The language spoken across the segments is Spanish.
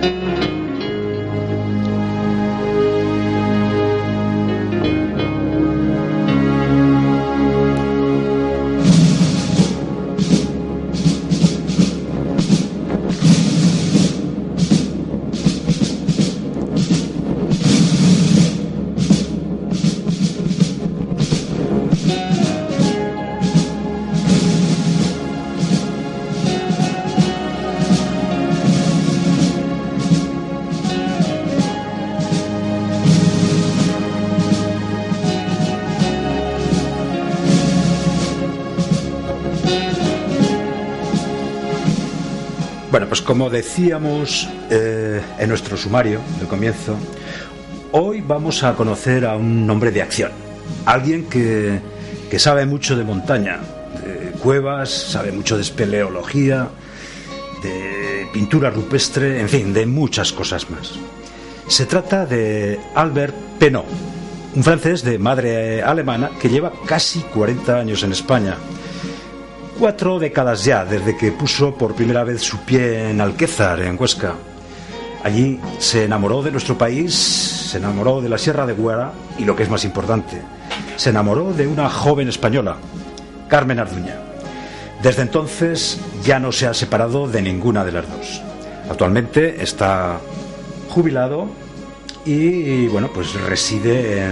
Bueno, como decíamos eh, en nuestro sumario del comienzo, hoy vamos a conocer a un hombre de acción, alguien que, que sabe mucho de montaña, de cuevas, sabe mucho de espeleología, de pintura rupestre, en fin, de muchas cosas más. Se trata de Albert Penot, un francés de madre alemana que lleva casi 40 años en España cuatro décadas ya desde que puso por primera vez su pie en Alquézar, en Huesca. Allí se enamoró de nuestro país, se enamoró de la Sierra de Guara y lo que es más importante, se enamoró de una joven española, Carmen Arduña. Desde entonces ya no se ha separado de ninguna de las dos. Actualmente está jubilado y, bueno, pues reside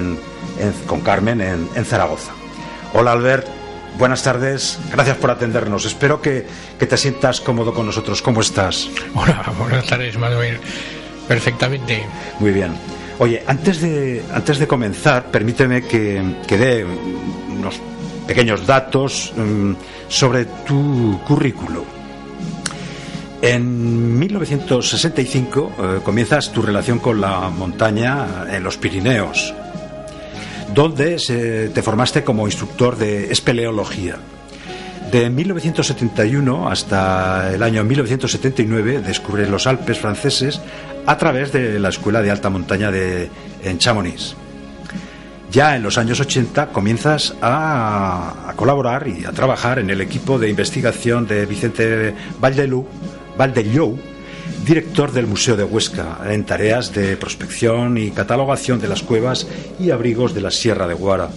con Carmen en, en Zaragoza. Hola Albert, Buenas tardes, gracias por atendernos. Espero que, te sientas cómodo con nosotros. ¿Cómo estás? Hola, buenas tardes, Manuel. Perfectamente. Muy bien. Oye, antes de, antes de comenzar, permíteme que, que dé unos pequeños datos mm, sobre tu currículo. En 1965 eh, comienzas tu relación con la montaña en los Pirineos donde te formaste como instructor de espeleología. De 1971 hasta el año 1979 descubres los Alpes franceses a través de la Escuela de Alta Montaña de, en Chamonix. Ya en los años 80 comienzas a, colaborar y a trabajar en el equipo de investigación de Vicente Valdelú, Valdelou director del Museo de Huesca, en tareas de prospección y catalogación de las cuevas y abrigos de la Sierra de Guara.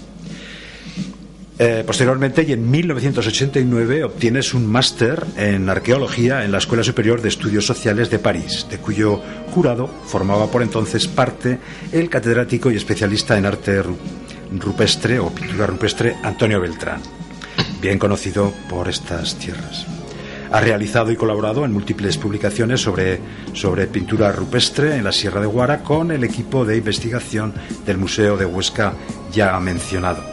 Eh, posteriormente, y en 1989, obtienes un máster en arqueología en la Escuela Superior de Estudios Sociales de París, de cuyo jurado formaba por entonces parte el catedrático y especialista en arte rupestre o pintura rupestre Antonio Beltrán, bien conocido por estas tierras. Ha realizado y colaborado en múltiples publicaciones sobre, sobre pintura rupestre en la Sierra de Guara con el equipo de investigación del Museo de Huesca ya mencionado.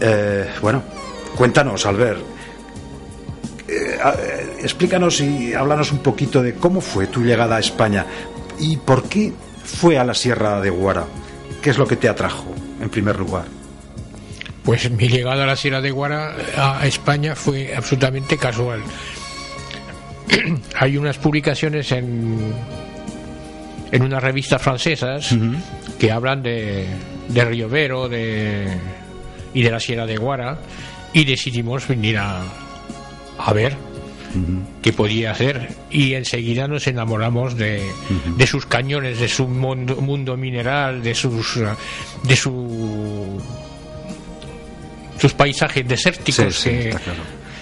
Eh, bueno, cuéntanos, Albert. Eh, eh, explícanos y háblanos un poquito de cómo fue tu llegada a España y por qué fue a la Sierra de Guara. ¿Qué es lo que te atrajo, en primer lugar? Pues mi llegada a la Sierra de Guara a España fue absolutamente casual. Hay unas publicaciones en, en unas revistas francesas que hablan de, de Riovero de, y de la Sierra de Guara y decidimos venir a, a ver qué podía hacer. Y enseguida nos enamoramos de, de sus cañones, de su mundo, mundo mineral, de sus de su sus paisajes desérticos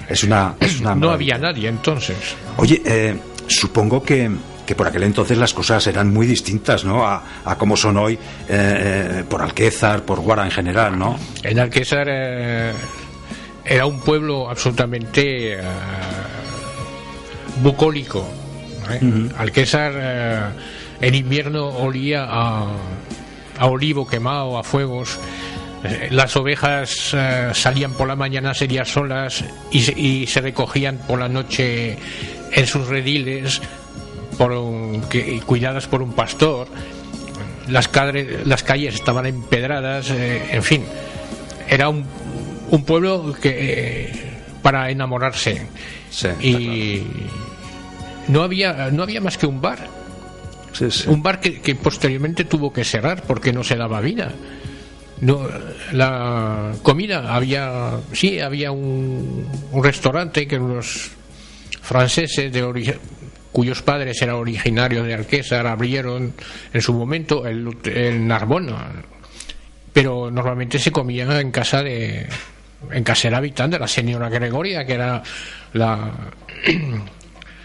Es una, no había nadie entonces. Oye, eh, supongo que, que por aquel entonces las cosas eran muy distintas, ¿no? A, a como son hoy eh, eh, por Alquézar, por Guara en general, ¿no? En Alquézar era un pueblo absolutamente bucólico. Alquézar en invierno olía a, a olivo quemado, a fuegos. Eh, las ovejas eh, salían por la mañana serían solas y, se recogían por la noche en sus rediles por cuidadas por un pastor. Las, las calles estaban empedradas, eh, en fin, era un, un pueblo que para enamorarse. y no había no había más que un bar. Un bar que, que posteriormente tuvo que cerrar porque no se daba vida. No, la comida había, sí, había un, un restaurante que unos franceses de origen cuyos padres eran originarios de Alquésar, abrieron en su momento el, el Narbona, pero normalmente se comía en casa de en casa del habitante, la señora Gregoria, que era la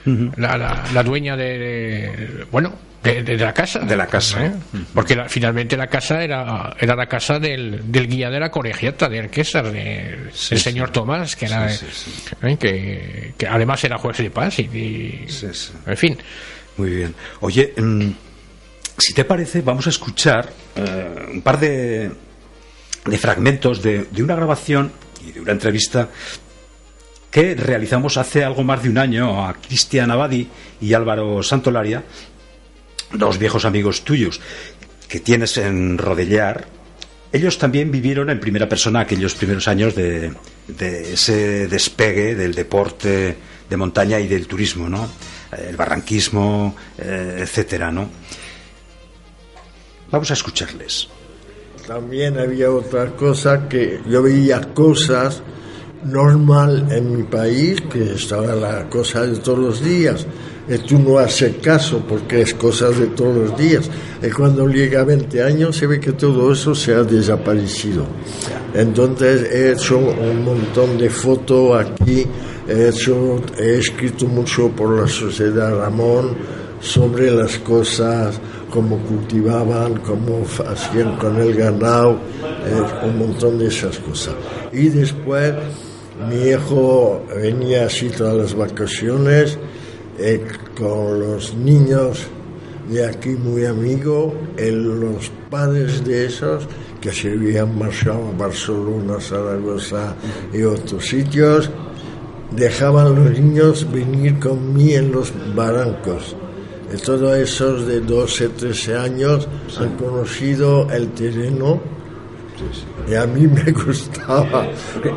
la, la, dueña de, bueno de, la casa. De la casa. ¿eh? porque finalmente la casa era era la casa del, del guía de la colegiata de Arquesar de, del señor Tomás que era ¿eh? que, que, además era juez de paz y, en fin. Muy bien. Oye mm, si te parece vamos a escuchar eh, un par de de fragmentos de, de una grabación y de una entrevista que realizamos hace algo más de un año a Cristian Abadi y Álvaro Santolaria, dos viejos amigos tuyos que tienes en Rodellar. Ellos también vivieron en primera persona aquellos primeros años de, ese despegue del deporte de montaña y del turismo, ¿no? El barranquismo, eh, etcétera, ¿no? Vamos a escucharles. También había otra cosa que yo veía cosas normal en mi país, que estaba la cosa de todos los días. Y tú no haces caso porque es cosas de todos los días. Y cuando llega a 20 años se ve que todo eso se ha desaparecido. Entonces he hecho un montón de fotos aquí, he, hecho, he escrito mucho por la sociedad Ramón sobre las cosas, cómo cultivaban, cómo hacían con el ganado, eh, un montón de esas cosas. Y después mi hijo venía así todas las vacaciones eh, con los niños de aquí muy amigos, los padres de esos que se habían marchado a Barcelona, Zaragoza y otros sitios, dejaban los niños venir conmigo en los barrancos. Y todos esos de 12, 13 años han conocido el terreno y a mí me gustaba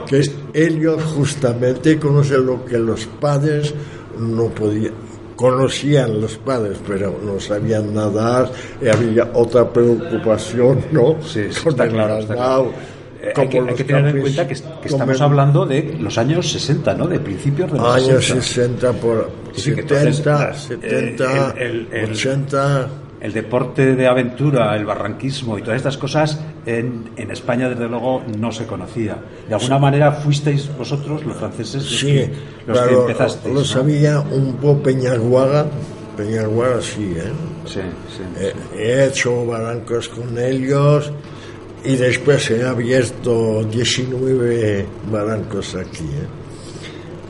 que ellos justamente conocen lo que los padres no podían, conocían los padres, pero no sabían nadar y había otra preocupación, ¿no? Sí, está claro, eh, hay, que, tener en cuenta que, estamos hablando de los años 60, ¿no? De principios de los años 60, por 70, 70, 80 el deporte de aventura, el barranquismo y todas estas cosas en, en, España desde luego no se conocía. De alguna manera fuisteis vosotros, los franceses, los, sí, que, los que empezasteis. Lo sabía un poco Peñaguaga, Peñaguaga sí, ¿eh? Sí, sí. Eh, he hecho barrancos con ellos y después he abierto 19 barrancos aquí, ¿eh?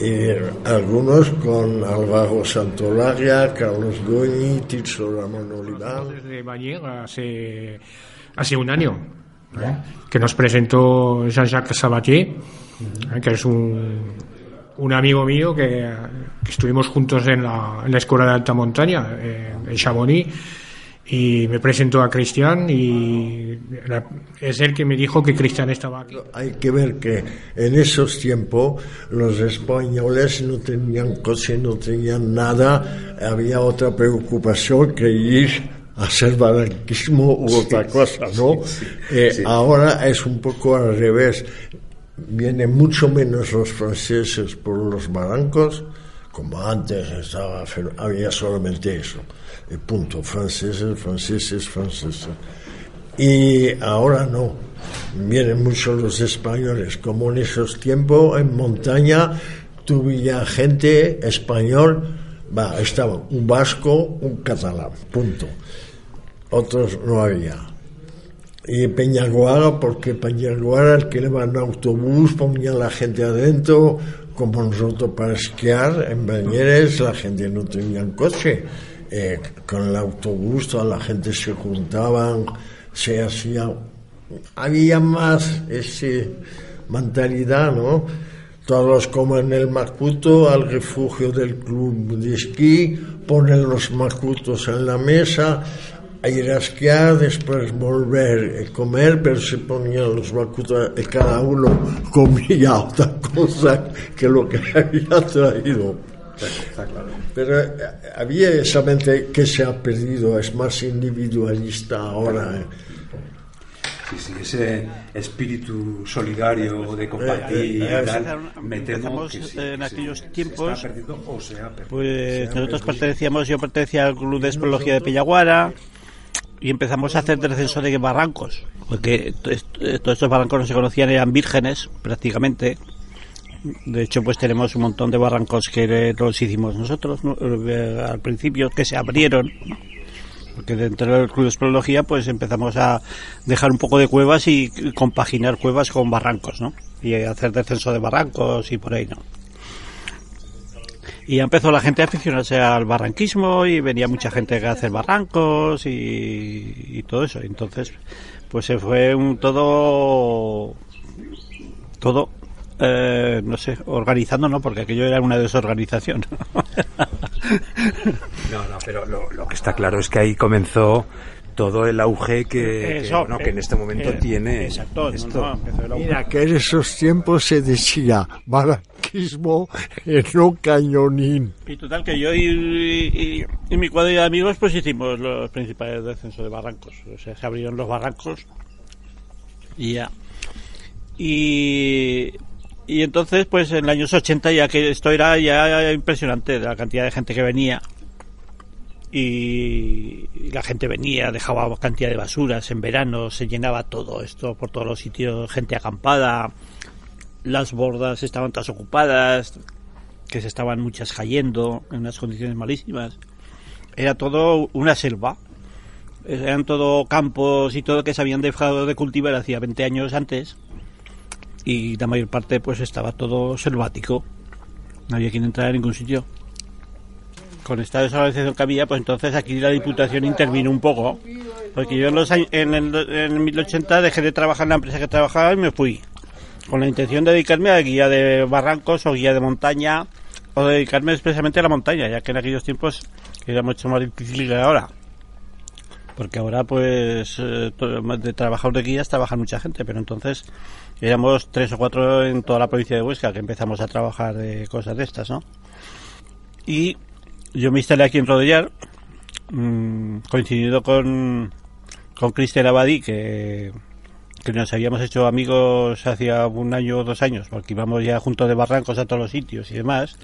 Y algunos con Álvaro Santolaria, Carlos Goñi, Tirso Ramón Olivar. Desde Bañer hace, hace un año, ¿eh? que nos presentó Jean-Jacques Sabatier, ¿eh? que es un, un amigo mío que, que estuvimos juntos en la, en la, Escuela de Alta Montaña, eh, en Chamonix y me presentó a Cristian y es él que me dijo que Cristian estaba aquí. Hay que ver que en esos tiempos los españoles no tenían coche, no tenían nada, había otra preocupación que ir a hacer barranquismo u otra cosa, ¿no? Eh, ahora es un poco al revés. Vienen mucho menos los franceses por los barrancos, como antes estaba, había solamente eso punto, franceses, franceses, franceses. Y ahora no, vienen muchos los españoles, como en esos tiempos en montaña tuve gente español, estaba un vasco, un catalán, punto. Otros no había. Y Peñaguara, porque Peñaguara en autobús, ponía la gente adentro, como nosotros para esquiar, en Bañeres la gente no tenía coche eh, con el autobús toda la gente se juntaban, se hacía, había más esa mentalidad, ¿no? Todos como en el Macuto, al refugio del club de esquí, ponen los Macutos en la mesa, a ir a esquiar, después volver a comer, pero se ponían los Macutos y cada uno comía otra cosa que lo que había traído. Pero eh, había esa mente que se ha perdido, es más individualista ahora. ¿eh? Sí, sí, ese espíritu solidario de compartir y Eh, eh, tal, me temo empezamos, que sí, eh, en aquellos se tiempos, está perdiendo o se ha perdido. Pues nosotros pertenecíamos, yo pertenecía al Club de Espeleología de Pellaguara y empezamos a hacer descenso de barrancos, porque eh, todos estos barrancos no se conocían, eran vírgenes prácticamente. De hecho, pues tenemos un montón de barrancos que los hicimos nosotros ¿no? Eh, al principio, que se abrieron. Porque dentro del Club de Espeleología, pues empezamos a dejar un poco de cuevas y compaginar cuevas con barrancos, ¿no? Y hacer descenso de barrancos y por ahí, ¿no? Y empezó la gente a aficionarse al barranquismo y venía mucha gente a hacer barrancos y, y todo eso. Entonces, pues se fue un todo, todo, eh, no sé, organizando, ¿no? Porque aquello era una desorganización. No, no, pero lo, lo que está claro es que ahí comenzó todo el auge que, que, Eso, bueno, que en este momento eh, tiene Exacto, esto. no. Mira, que en esos tiempos se decía barranquismo en no cañonín. Y total, que yo y, y- y mi cuadrilla de amigos pues hicimos los principales descensos de barrancos. O sea, se abrieron los barrancos y ya. Y, y entonces, pues en los años 80 ya que esto era ya impresionante, la cantidad de gente que venía. Y, la gente venía, dejaba cantidad de basuras en verano, se llenaba todo esto por todos los sitios, gente acampada, las bordas estaban todas ocupadas, que se estaban muchas cayendo en unas condiciones malísimas. Era todo una selva. Eran todo campos y todo que se habían dejado de cultivar hacía 20 años antes. Y la mayor parte pues estaba todo selvático. No había quien entrar a ningún sitio. Con esta desorganización que había, pues entonces aquí la Diputación intervino un poco. Porque yo en, los años, en, el, en el 1080 dejé de trabajar en la empresa que trabajaba y me fui con la intención de dedicarme a guía de barrancos o guía de montaña o dedicarme expresamente a la montaña, ya que en aquellos tiempos era mucho más difícil que ahora. Porque ahora, pues, eh, de trabajador de guías trabaja mucha gente, pero entonces éramos tres o cuatro en toda la provincia de Huesca que empezamos a trabajar de cosas de estas, ¿no? Y yo me instalé aquí en Rodellar, mm, coincidido con, con Cristian Abadí, que, que nos habíamos hecho amigos hacía un año o dos años, porque íbamos ya juntos de barrancos a todos los sitios y demás.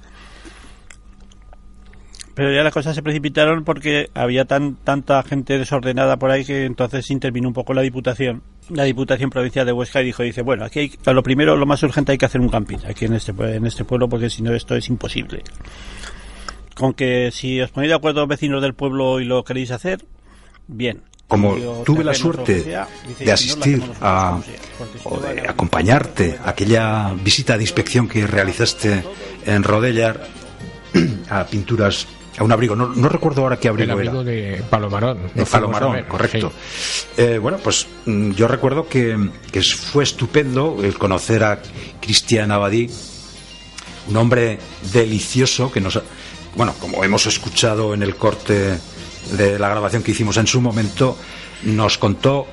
Pero ya las cosas se precipitaron porque había tan tanta gente desordenada por ahí que entonces intervino un poco la Diputación, la Diputación Provincial de Huesca y dijo, dice, bueno, aquí hay, a lo primero, lo más urgente hay que hacer un camping aquí en este, en este pueblo porque si no esto es imposible. Con que si os ponéis de acuerdo vecinos del pueblo y lo queréis hacer, bien. Como tuve la suerte sea, dice, de si no, lo asistir a, si o de acompañarte a aquella visita de inspección que realizaste en Rodellar a pinturas, a un abrigo, no, no recuerdo ahora qué El abrigo era. de Palomarón. De Palomarón, ver, correcto. sí. Eh, bueno, pues mm, yo recuerdo que, que fue estupendo el conocer a Cristian Abadí, un hombre delicioso que nos, ha- bueno, como hemos escuchado en el corte de la grabación que hicimos en su momento, nos contó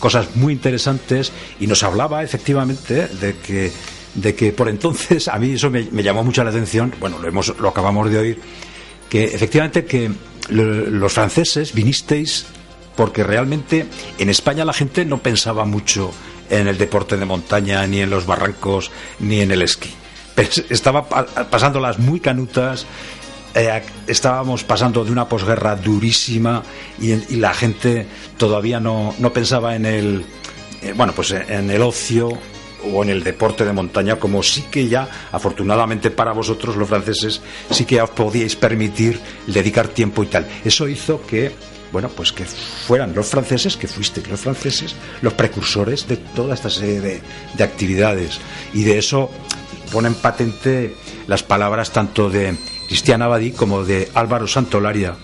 cosas muy interesantes y nos hablaba efectivamente de que de que por entonces a mí eso me, me llamó mucho la atención bueno lo hemos lo acabamos de oír que efectivamente que lo- los franceses vinisteis porque realmente en España la gente no pensaba mucho en el deporte de montaña, ni en los barrancos, ni en el esquí. Estaba pa- pasándolas muy canutas, eh, estábamos pasando de una posguerra durísima y, y la gente todavía no, no pensaba en el, eh, bueno, pues en el ocio o en el deporte de montaña, como sí que ya, afortunadamente para vosotros los franceses, sí que os podíais permitir dedicar tiempo y tal. Eso hizo que, bueno, pues que fueran los franceses, que fuisteis los franceses, los precursores de toda esta serie de, de actividades. Y de eso ponen patente las palabras tanto de Cristian Abadí como de Álvaro Santolaria,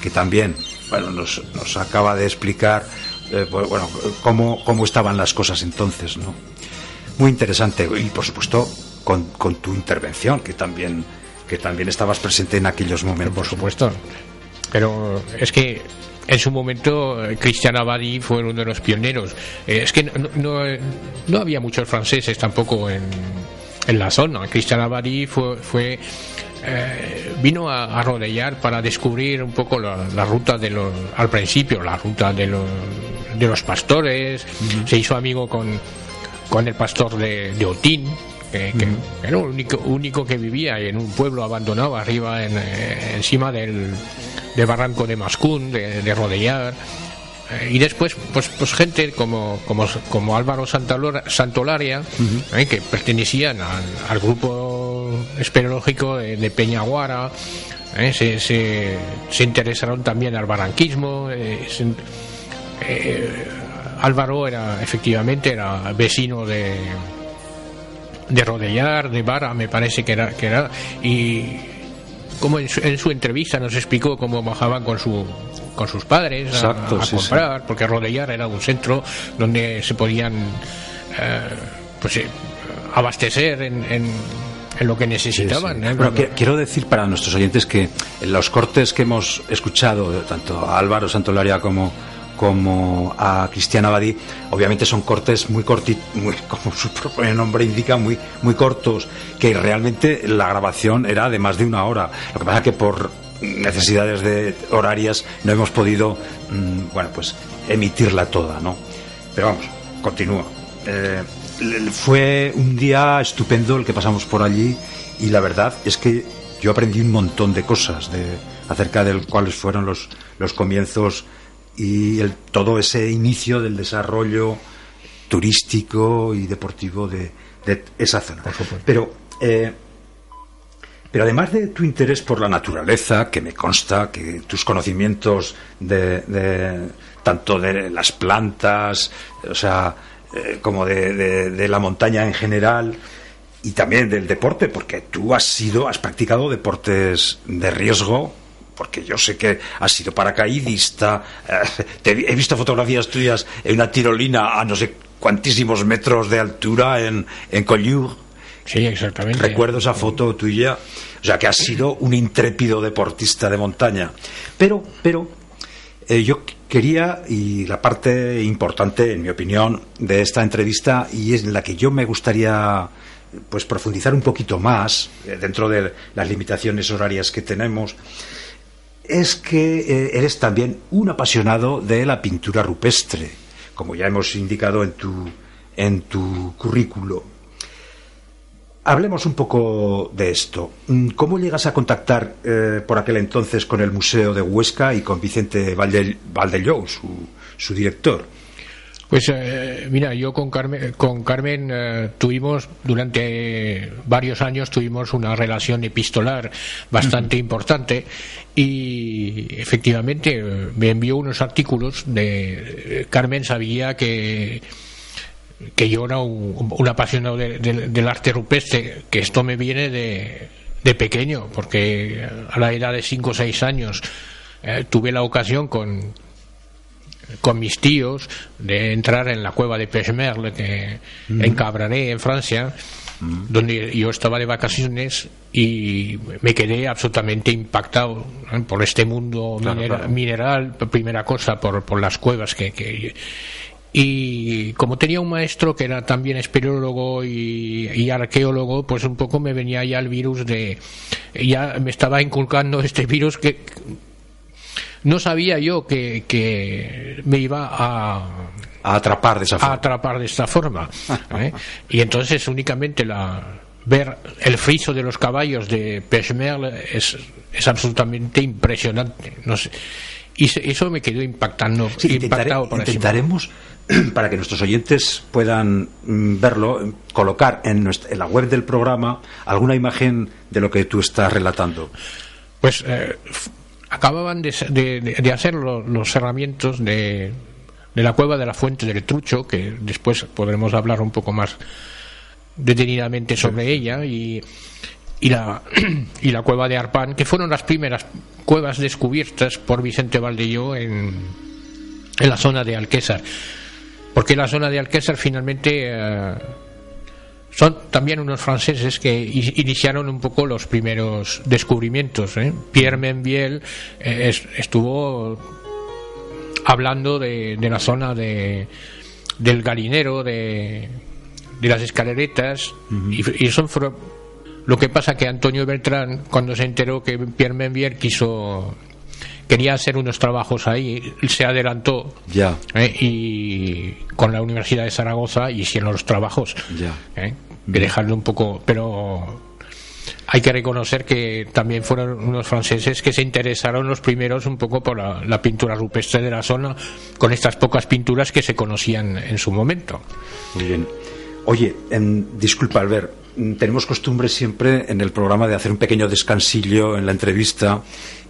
que también, bueno, nos, nos acaba de explicar, eh, pues, bueno, cómo, cómo estaban las cosas entonces, ¿no? Muy interesante y por supuesto con, con tu intervención que también que también estabas presente en aquellos momentos Por supuesto. Pero es que en su momento eh, Cristian Abadi fue uno de los pioneros. Eh, es que no, no, eh, no había muchos franceses tampoco en, en la zona. Cristian Abadi fue, fue eh, vino a, rodear para descubrir un poco la, ruta de los, al principio, la ruta de los, de los pastores, se hizo amigo con, con el pastor de, de Otín, que, era el único, único que vivía en un pueblo abandonado arriba en, eh, encima del, barranco de Mascún, de, de Rodellar. Eh, y después, pues, pues gente como, como, como Álvaro Santolaria, eh, que pertenecían al, grupo espeleológico de, Peñaguara, se, se, interesaron también al barranquismo. Álvaro era efectivamente era vecino de de Rodellar, de Vara, me parece que era, que era y como en su, entrevista nos explicó cómo bajaban con su con sus padres a, comprar, porque Rodellar era un centro donde se podían eh, pues eh, abastecer en, en, lo que necesitaban. ¿eh? quiero decir para nuestros oyentes que en los cortes que hemos escuchado, tanto a Álvaro Santolaria como como a Cristiana Abadí, obviamente son cortes muy cortitos, como su propio nombre indica, muy, muy cortos, que realmente la grabación era de más de una hora. Lo que pasa es que por necesidades de horarias no hemos podido, mm, bueno, pues emitirla toda, ¿no? Pero vamos, continúa. Eh, fue un día estupendo el que pasamos por allí y la verdad es que yo aprendí un montón de cosas de, acerca de cuáles fueron los, los comienzos y el, todo ese inicio del desarrollo turístico y deportivo de, esa zona. Pero, eh, pero además de tu interés por la naturaleza, que me consta que tus conocimientos de, tanto de las plantas, o sea, eh, como de, de, la montaña en general, y también del deporte, porque tú has sido, has practicado deportes de riesgo porque yo sé que has sido paracaidista, eh, he visto fotografías tuyas en una tirolina a no sé cuantísimos metros de altura en, en Collioure. Sí, exactamente. Recuerdo esa foto tuya, o sea que has sido un intrépido deportista de montaña. Pero, pero, eh, yo quería, y la parte importante, en mi opinión, de esta entrevista, y es en la que yo me gustaría pues profundizar un poquito más eh, dentro de las limitaciones horarias que tenemos es que eh, eres también un apasionado de la pintura rupestre, como ya hemos indicado en tu, en tu currículo. Hablemos un poco de esto. Mm, ¿Cómo llegas a contactar eh, por aquel entonces con el Museo de Huesca y con Vicente Valdellou, su director? Pues eh, mira, yo con Carmen, con Carmen eh, tuvimos durante varios años tuvimos una relación epistolar bastante importante y efectivamente eh, me envió unos artículos de Carmen sabía que que yo era un, apasionado del arte rupestre, que esto me viene de, de pequeño, porque a la edad de 5 o 6 años tuve la ocasión con, con mis tíos de entrar en la cueva de Pechmerle que en Cabrané en Francia donde yo estaba de vacaciones y me quedé absolutamente impactado por este mundo mineral, primera cosa por, por las cuevas que, y como tenía un maestro que era también espeleólogo y, y, arqueólogo, pues un poco me venía ya el virus de ya me estaba inculcando este virus que no sabía yo que, me iba a, atrapar de esa forma. atrapar de esta forma. ¿eh? Y entonces únicamente la ver el friso de los caballos de Pechmerle es, es absolutamente impresionante. No sé. Y eso me quedó impactando. intentaremos, para que nuestros oyentes puedan mm, verlo, colocar en, en, la web del programa alguna imagen de lo que tú estás relatando. Pues eh, acababan de, hacer los, cerramientos de, la cueva de la Fuente del Trucho, que después podremos hablar un poco más detenidamente sobre ella, y, y, la, y la cueva de Arpán, que fueron las primeras cuevas descubiertas por Vicente Valdelló en, en la zona de Alquésar. Porque la zona de Alquésar finalmente... Eh, son también unos franceses que iniciaron un poco los primeros descubrimientos. ¿eh? Pierre Menviel eh, estuvo hablando de, la zona de, del galinero, de, de las escaleretas, y, son Lo que pasa que Antonio Beltrán, cuando se enteró que Pierre Menvier quiso quería hacer unos trabajos ahí, se adelantó Ya. ¿eh? y con la Universidad de Zaragoza hicieron los trabajos. Ya. ¿eh? De dejarlo un poco, pero hay que reconocer que también fueron unos franceses que se interesaron los primeros un poco por la, la pintura rupestre de la zona, con estas pocas pinturas que se conocían en su momento. Muy bien. Oye, em, disculpa, Albert, mm, tenemos costumbre siempre en el programa de hacer un pequeño descansillo en la entrevista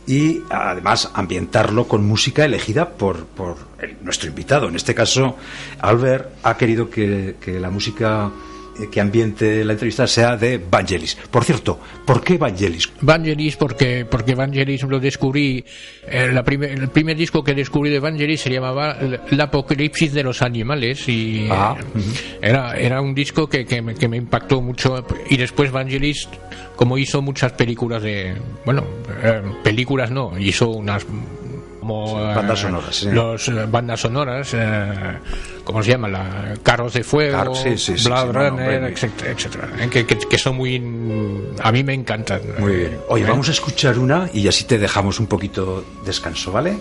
y además ambientarlo con música elegida por, por el- nuestro invitado. En este caso, Albert ha querido que, que la música que ambiente la entrevista sea de Vangelis. Por cierto, ¿por qué Vangelis? Vangelis porque porque Vangelis lo descubrí eh, la primer- el primer disco que descubrí de Vangelis se llamaba El Apocalipsis de los animales y Ah, eh, era era un disco que, que, me, que me impactó mucho y después Vangelis como hizo muchas películas de bueno eh, películas no hizo unas como eh, Bandas sonoras, sí. los eh, bandas sonoras eh, cómo se llama la carros de fuego no, Runner etcétera, etcétera, eh, que, que, que son muy a mí me encantan Muy bien. Oye, ¿Eh? vamos a escuchar una y así te dejamos un poquito descanso, ¿vale?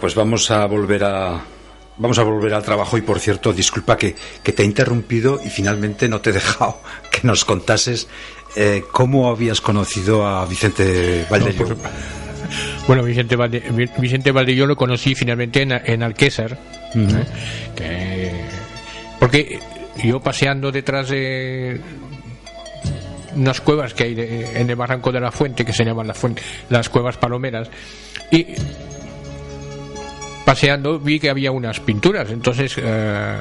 Bueno, pues vamos a volver a vamos a volver al trabajo y por cierto, disculpa que, que te he interrumpido y finalmente no te he dejado que nos contases eh, cómo habías conocido a Vicente Valdelló. No, pues, bueno, Vicente, Valde, Vicente lo conocí finalmente en, en Alquésar, ¿eh? que, porque yo paseando detrás de unas cuevas que hay de- en el barranco de la fuente que se llaman las fuente, las cuevas palomeras y paseando vi que había unas pinturas. Entonces eh,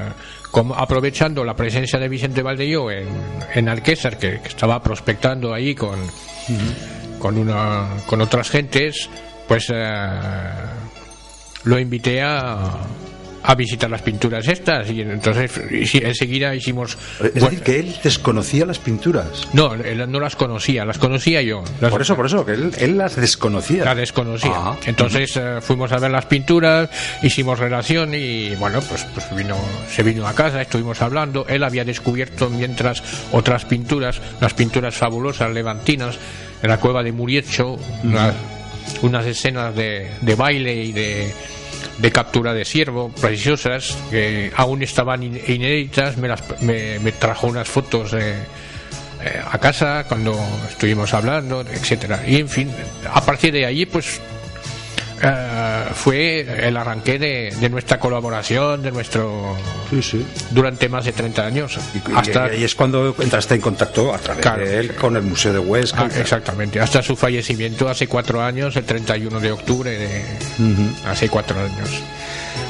como aprovechando la presencia de Vicente Valdelló en, en Alquésar que, estaba prospectando ahí con con una con otras gentes pues eh, lo invité a a visitar las pinturas estas y entonces y enseguida hicimos Es bueno, decir, que él desconocía las pinturas. no, él no las conocía, las conocía yo. Las- Por eso, por eso, que él, él las desconocía. La desconocía. Ah. Entonces eh, fuimos a ver las pinturas, hicimos relación y bueno, pues, pues vino, se vino a casa, estuvimos hablando. Él había descubierto mientras otras pinturas, las pinturas fabulosas levantinas, en la cueva de Muriecho, unas, unas escenas de, de baile y de, de captura de ciervo preciosas que aún estaban in- inéditas. Me, las, me, me trajo unas fotos. eh, eh, a casa cuando estuvimos hablando, etcétera. Y en fin, a partir de allí, pues eh, fue el arranque de, de nuestra colaboración, de nuestro Sí, sí. durante más de 30 años. Y, y- hasta, y es cuando entraste en contacto a través Claro. de él con el Museo de Huesca. ah, exactamente, hasta su fallecimiento hace cuatro años, el 31 de octubre de hace cuatro años.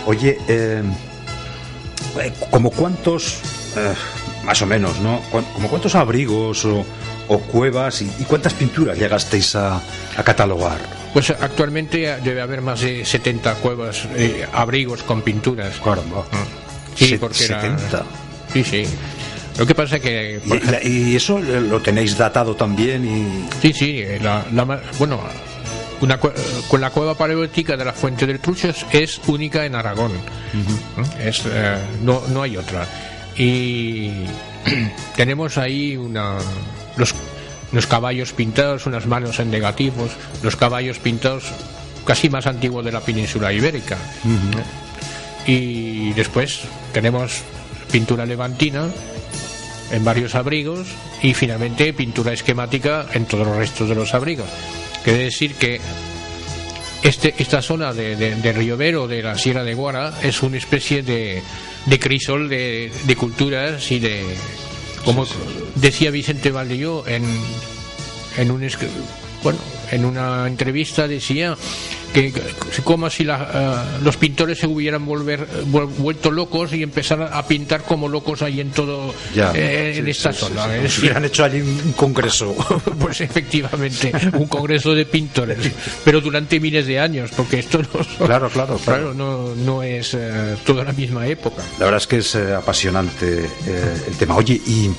Oye, eh, ¿como cuántos, eh, más o menos, ¿no? ¿Como cuántos abrigos o, o cuevas y, y cuántas pinturas llegasteis a, a catalogar? Pues actualmente debe haber más de 70 cuevas, eh, abrigos con pinturas. Caramba. Sí, Se- porque era- 70. Sí, sí. Lo que pasa es que Y, eso lo tenéis datado también y... Sí, sí, eh, la, la bueno, una con la cueva paleolítica de la Fuente del Trucho es, única en Aragón. Es, eh, no, no hay otra. Y tenemos ahí una, los, los caballos pintados, unas manos en negativos, los caballos pintados casi más antiguos de la península ibérica. Y después tenemos pintura levantina en varios abrigos y finalmente pintura esquemática en todos los restos de los abrigos. Quiere decir que este, esta zona de, de, de Riovero, de la Sierra de Guara, es una especie de, de crisol de, de culturas y de, como decía Vicente Valdelló en, en un bueno, en una entrevista decía que como si la, eh, los pintores se hubieran volver, vuel- vuelto locos y empezaran a pintar como locos ahí en todo Ya. eh, en Sí, esta sí, sí, zona. sí. Es Si decir, hubieran hecho allí un congreso. pues efectivamente, un congreso de pintores, pero durante miles de años, porque esto no, son- Claro, claro, claro. no, no es eh, toda la misma época. La verdad es que es eh, apasionante eh, el tema. Oye, y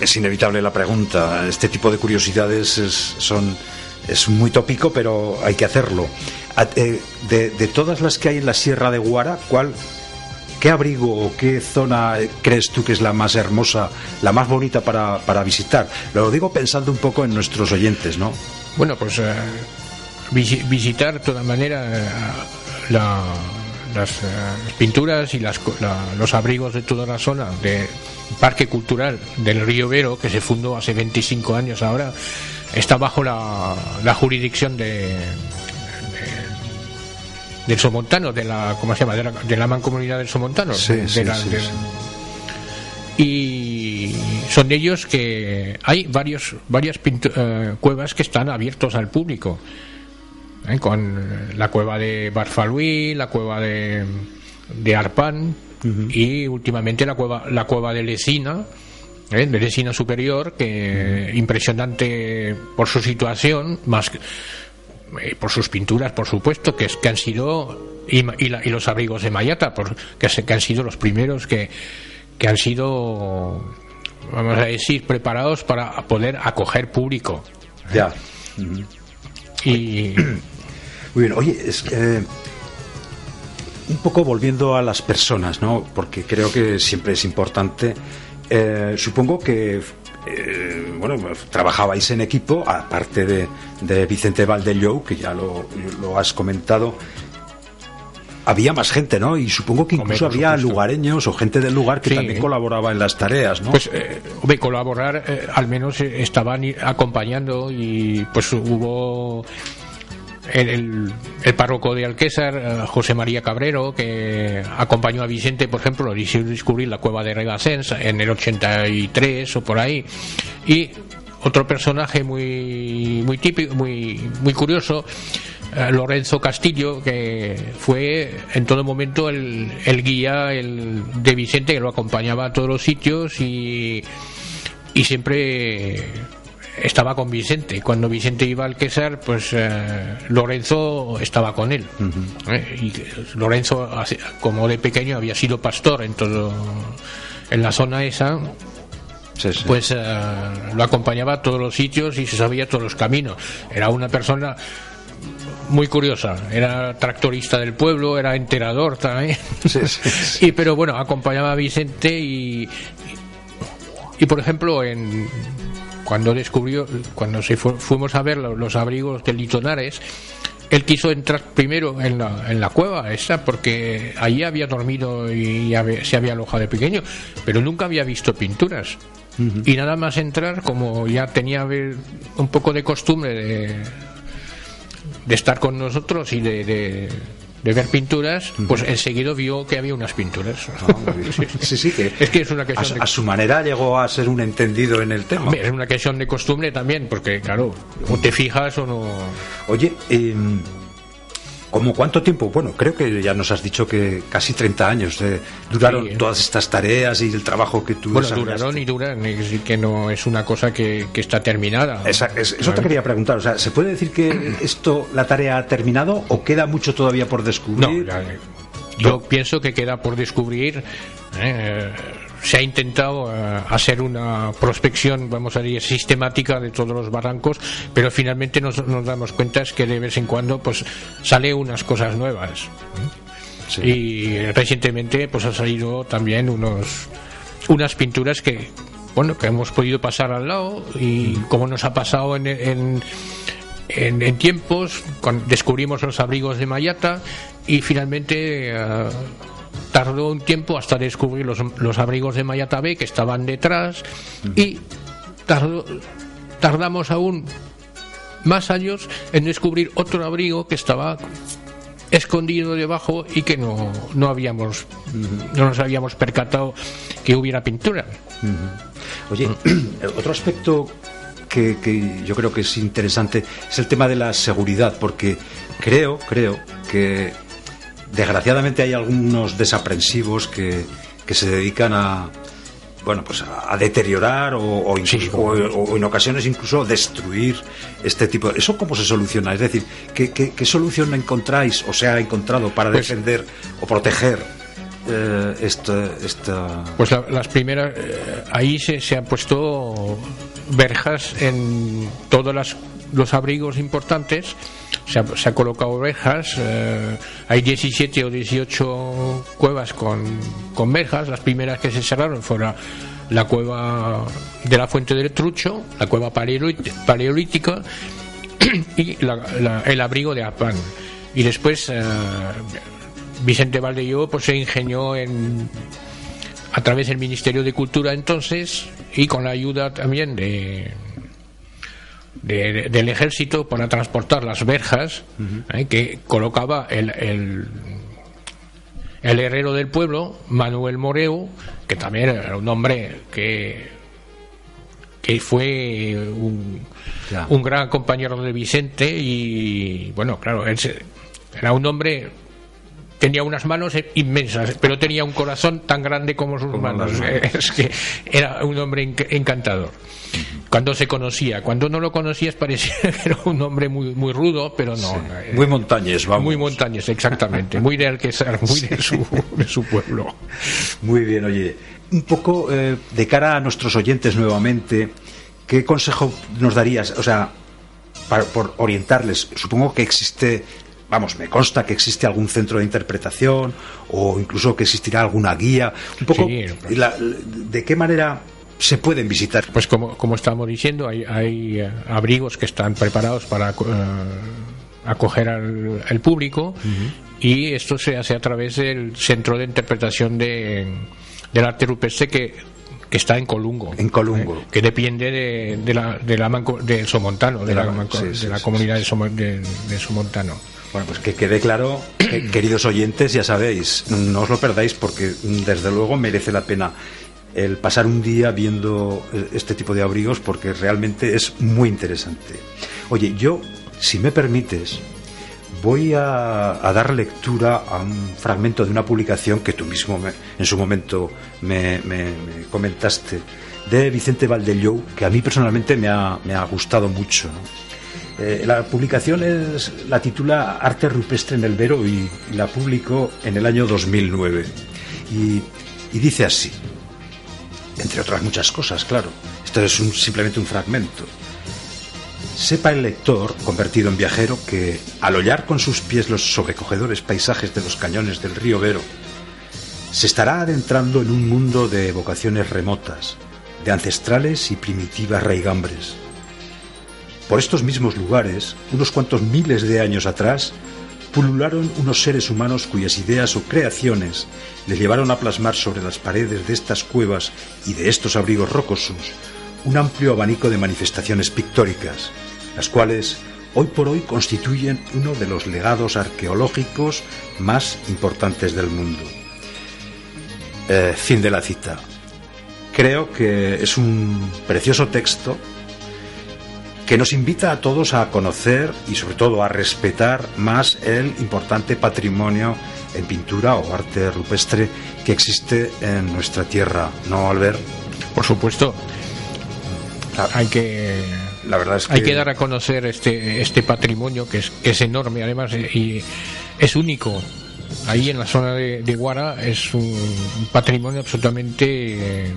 es inevitable la pregunta. Este tipo de curiosidades es, son, es muy tópico, pero hay que hacerlo. Eh, De, todas las que hay en la Sierra de Guara, ¿cuál, ¿qué abrigo o qué zona crees tú que es la más hermosa, la más bonita para, para visitar? Lo digo pensando un poco en nuestros oyentes, ¿no? Bueno, pues eh, visi- visitar de toda manera eh, la- las eh, pinturas y los abrigos de toda la zona de Parque Cultural del Río Vero, que se fundó hace 25 años ahora, está bajo la, la jurisdicción de, de- del Somontano, de la, ¿cómo se llama? De la, de la mancomunidad del Somontano. Sí, de sí, la- sí, y son de ellos que hay varios varias pintu- eh, cuevas que están abiertos al público ¿eh? con la cueva de Barfaluí la cueva de, de Arpan y últimamente la cueva la cueva de Lesina ¿eh? superior que impresionante por su situación más que- eh, por sus pinturas, por supuesto, que, es, que han sido, y, ma- y la- y los abrigos de Mayata, por, que, se- que han sido los primeros que, que han sido, vamos a decir, preparados para poder acoger público. Ya. Y Muy bien, oye, es que, eh, un poco volviendo a las personas, ¿no? Porque creo que siempre es importante. Eh, supongo que, eh, bueno, trabajabais en equipo, aparte de, de Vicente Valdellou, que ya lo, lo has comentado. Había más gente, ¿no? Y supongo que incluso había lugareños o gente del lugar que Sí. también colaboraba en las tareas, ¿no? pues, eh, hombre, colaborar, eh, al menos estaban acompañando y pues hubo el, párroco de Alquésar, eh, José María Cabrero, que acompañó a Vicente, por ejemplo, a descubrir la cueva de Regasens en el 83 o por ahí. Y otro personaje muy, muy típico, muy, muy curioso, eh, Lorenzo Castillo, que fue en todo momento el, el guía el de Vicente, que lo acompañaba a todos los sitios y, y siempre estaba con Vicente. Cuando Vicente iba al Quesar, pues eh, Lorenzo estaba con él. Eh, y Lorenzo, como de pequeño, había sido pastor en todo en la zona esa. Pues eh, lo acompañaba a todos los sitios y se sabía todos los caminos. Era una persona muy curiosa. Era tractorista del pueblo, era enterador también. y pero bueno, acompañaba a Vicente y, y por ejemplo en cuando descubrió, cuando se fuimos a ver los, abrigos de Litonares, él quiso entrar primero en la, en la cueva esa porque allí había dormido y se había alojado de pequeño, pero nunca había visto pinturas. Y nada más entrar, como ya tenía un poco de costumbre de, de estar con nosotros y de de ver pinturas, pues enseguida vio que había unas pinturas. Ah, sí, sí, que es que es una cuestión a, su manera llegó a ser un entendido en el tema. es una cuestión de costumbre también, porque claro, o te fijas o no. Oye, eh, ¿Cómo cuánto tiempo? Bueno, creo que ya nos has dicho que casi 30 años eh, duraron todas estas tareas y el trabajo que tú Bueno, duraron y duran, es decir, que no es una cosa que, está terminada. eso te quería preguntar, o sea, ¿se puede decir que esto, la tarea ha terminado o queda mucho todavía por descubrir? No, yo pienso que queda por descubrir. ¿eh? Se ha intentado eh, hacer una prospección, vamos a decir, sistemática de todos los barrancos, pero finalmente nos, nos damos cuenta es que de vez en cuando pues sale unas cosas nuevas. Y recientemente pues ha salido también unos unas pinturas que bueno que hemos podido pasar al lado y como nos ha pasado en, en en, tiempos descubrimos los abrigos de Mayata y finalmente eh, tardó un tiempo hasta descubrir los, los abrigos de Mayatabé que estaban detrás y tardó, tardamos aún más años en descubrir otro abrigo que estaba escondido debajo y que no, no habíamos no nos habíamos percatado que hubiera pintura. Oye, otro aspecto que, que, yo creo que es interesante es el tema de la seguridad, porque creo, creo que desgraciadamente hay algunos desaprensivos que, que se dedican a bueno pues a, deteriorar o, en ocasiones incluso destruir este tipo de... ¿Eso cómo se soluciona? Es decir, ¿qué, qué, solución encontráis o se ha encontrado para pues defender o proteger eh, esta, esta, Pues las primeras... Eh, ahí se, se han puesto verjas en todas las los abrigos importantes, se ha, se ha colocado verjas, eh, hay 17 o 18 cuevas con, con verjas, las primeras que se cerraron fueron la cueva de la Fuente del Trucho, la cueva paleolítica y el abrigo de Apán. Y después eh, Vicente Valdelló pues, se ingenió en, a través del Ministerio de Cultura entonces y con la ayuda también de del ejército para transportar las verjas eh, que colocaba el, el, el, herrero del pueblo, Manuel Moreu, que también era un hombre que, que fue un, un gran compañero de Vicente y bueno, claro, él era un hombre tenía unas manos inmensas, pero tenía un corazón tan grande como sus manos. Es que era un hombre encantador. Cuando se conocía, cuando no lo conocías parecía que era un hombre muy muy rudo, pero no. Eh, muy montañés, vamos. Muy montañés, exactamente. Muy de Alquesar, muy de su, de su pueblo. Muy bien, oye. Un poco eh, de cara a nuestros oyentes nuevamente, ¿qué consejo nos darías? O sea, para, por orientarles, supongo que existe vamos, me consta que existe algún centro de interpretación o incluso que existirá alguna guía. Un poco, ¿de qué manera se pueden visitar? Pues como, como estamos diciendo, hay, hay eh, abrigos que están preparados para eh, acoger al, público y esto se hace a través del centro de interpretación de, del arte rupestre que que está en Colungo. En Colungo. eh, que depende de, de la, de la manco- del Somontano, de, De la, la- manco- sí, de sí, la sí, comunidad sí, de, Somo- de- de Somontano. Bueno, pues que quede claro, que, queridos oyentes, ya sabéis, no os lo perdáis porque mm, desde luego merece la pena el pasar un día viendo eh, este tipo de abrigos porque realmente es muy interesante. Oye, yo, si me permites, voy a, a dar lectura a un fragmento de una publicación que tú mismo me- en su momento me, me- me comentaste, de Vicente Valdellou, que a mí personalmente me ha, gustado mucho. ¿no? Eh, la publicación es, la titula Arte rupestre en el Vero y, la publicó en el año 2009. Y, dice así, entre otras muchas cosas, claro. Esto es simplemente un fragmento. Sepa el lector, convertido en viajero, que al hollar con sus pies los sobrecogedores paisajes de los cañones del río Vero, se estará adentrando en un mundo de evocaciones remotas, de ancestrales y primitivas raigambres. Por estos mismos lugares, unos cuantos miles de años atrás, pulularon unos seres humanos cuyas ideas o creaciones les llevaron a plasmar sobre las paredes de estas cuevas y de estos abrigos rocosos un amplio abanico de manifestaciones pictóricas, las cuales hoy por hoy constituyen uno de los legados arqueológicos más importantes del mundo. Eh, fin de la cita. Creo que es un precioso texto que nos invita a todos a conocer y sobre todo a respetar más el importante patrimonio en pintura o arte rupestre que existe en nuestra tierra, ¿no, Albert? Por supuesto, hay que la verdad es que... hay que dar a conocer este este patrimonio que es, que es enorme además eh, y es único. Ahí en la zona de, de Guara es un, un patrimonio absolutamente eh,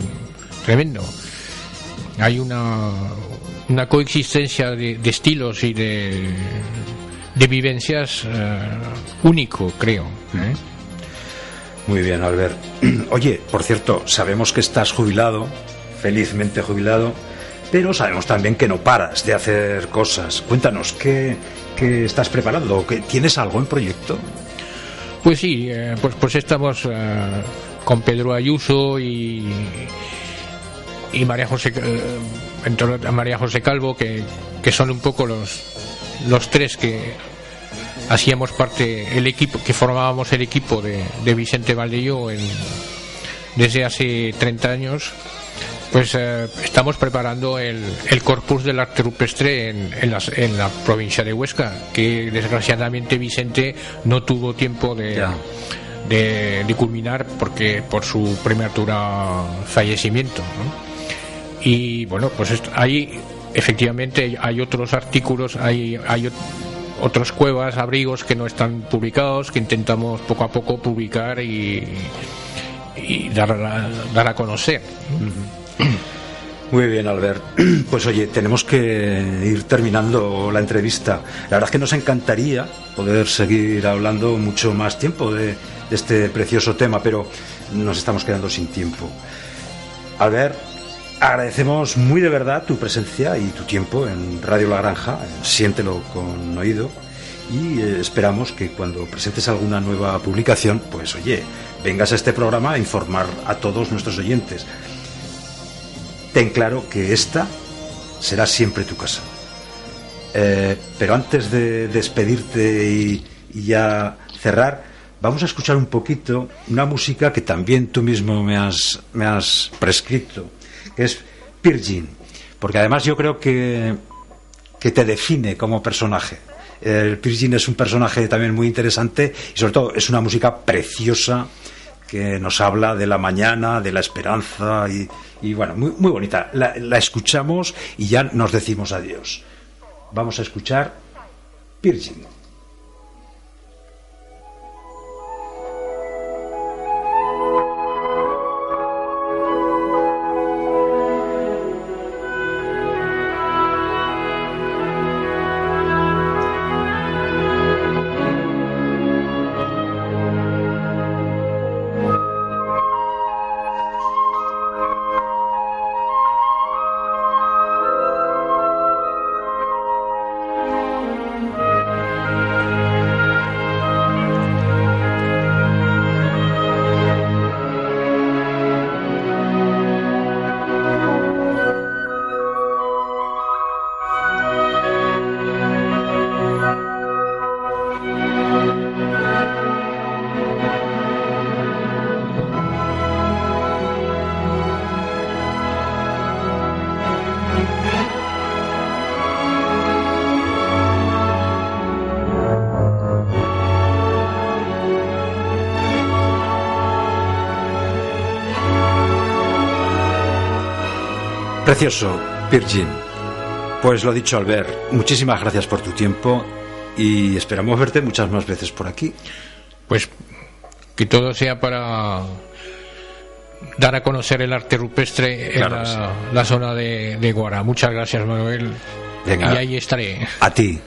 tremendo. Hay una una coexistencia de, de estilos y de de vivencias eh, único creo ¿eh? Muy bien, Albert. Oye, por cierto, sabemos que estás jubilado, felizmente jubilado, pero sabemos también que no paras de hacer cosas. Cuéntanos, ¿qué, qué estás preparando? ¿Qué- ¿Tienes algo en proyecto? Pues sí, eh, pues, pues estamos con Pedro Ayuso y, y María José entre otras, María José Calvo, que, que son un poco los, los tres que hacíamos parte, el equipo, que formábamos el equipo de, de Vicente Valdello en, desde hace 30 años. Pues eh, estamos preparando el, el corpus del arte rupestre en, en, las- en la provincia de Huesca, que desgraciadamente Vicente no tuvo tiempo de, de, de culminar porque por su prematura fallecimiento. ¿no? Y bueno, pues esto- ahí efectivamente hay otros artículos, hay, hay ot- otras cuevas, abrigos que no están publicados, que intentamos poco a poco publicar y, y dar, a, dar a conocer. Muy bien, Albert. Pues oye, tenemos que ir terminando la entrevista. La verdad es que nos encantaría poder seguir hablando mucho más tiempo de, de este precioso tema, pero nos estamos quedando sin tiempo. Albert, agradecemos muy de verdad tu presencia y tu tiempo en Radio La Granja. Siéntelo con oído. Y eh, esperamos que cuando presentes alguna nueva publicación, pues oye, vengas a este programa a informar a todos nuestros oyentes ten claro que esta será siempre tu casa. Eh, pero antes de despedirte y, y ya cerrar, vamos a escuchar un poquito una música que también tú mismo me has, me has prescrito, es Virgin, porque además yo creo que, que te define como personaje. El Virgin es un personaje también muy interesante y sobre todo es una música preciosa que nos habla de la mañana, de la esperanza y, bueno, muy, muy bonita. La, la escuchamos y ya nos decimos adiós. Vamos a escuchar Virgin. Precioso, Virgin. Pues lo dicho, Albert, muchísimas gracias por tu tiempo y esperamos verte muchas más veces por aquí. Pues que todo sea para dar a conocer el arte rupestre Claro en la zona de, de Guara. Muchas gracias, Manuel. Venga. Y ahí estaré. A ti.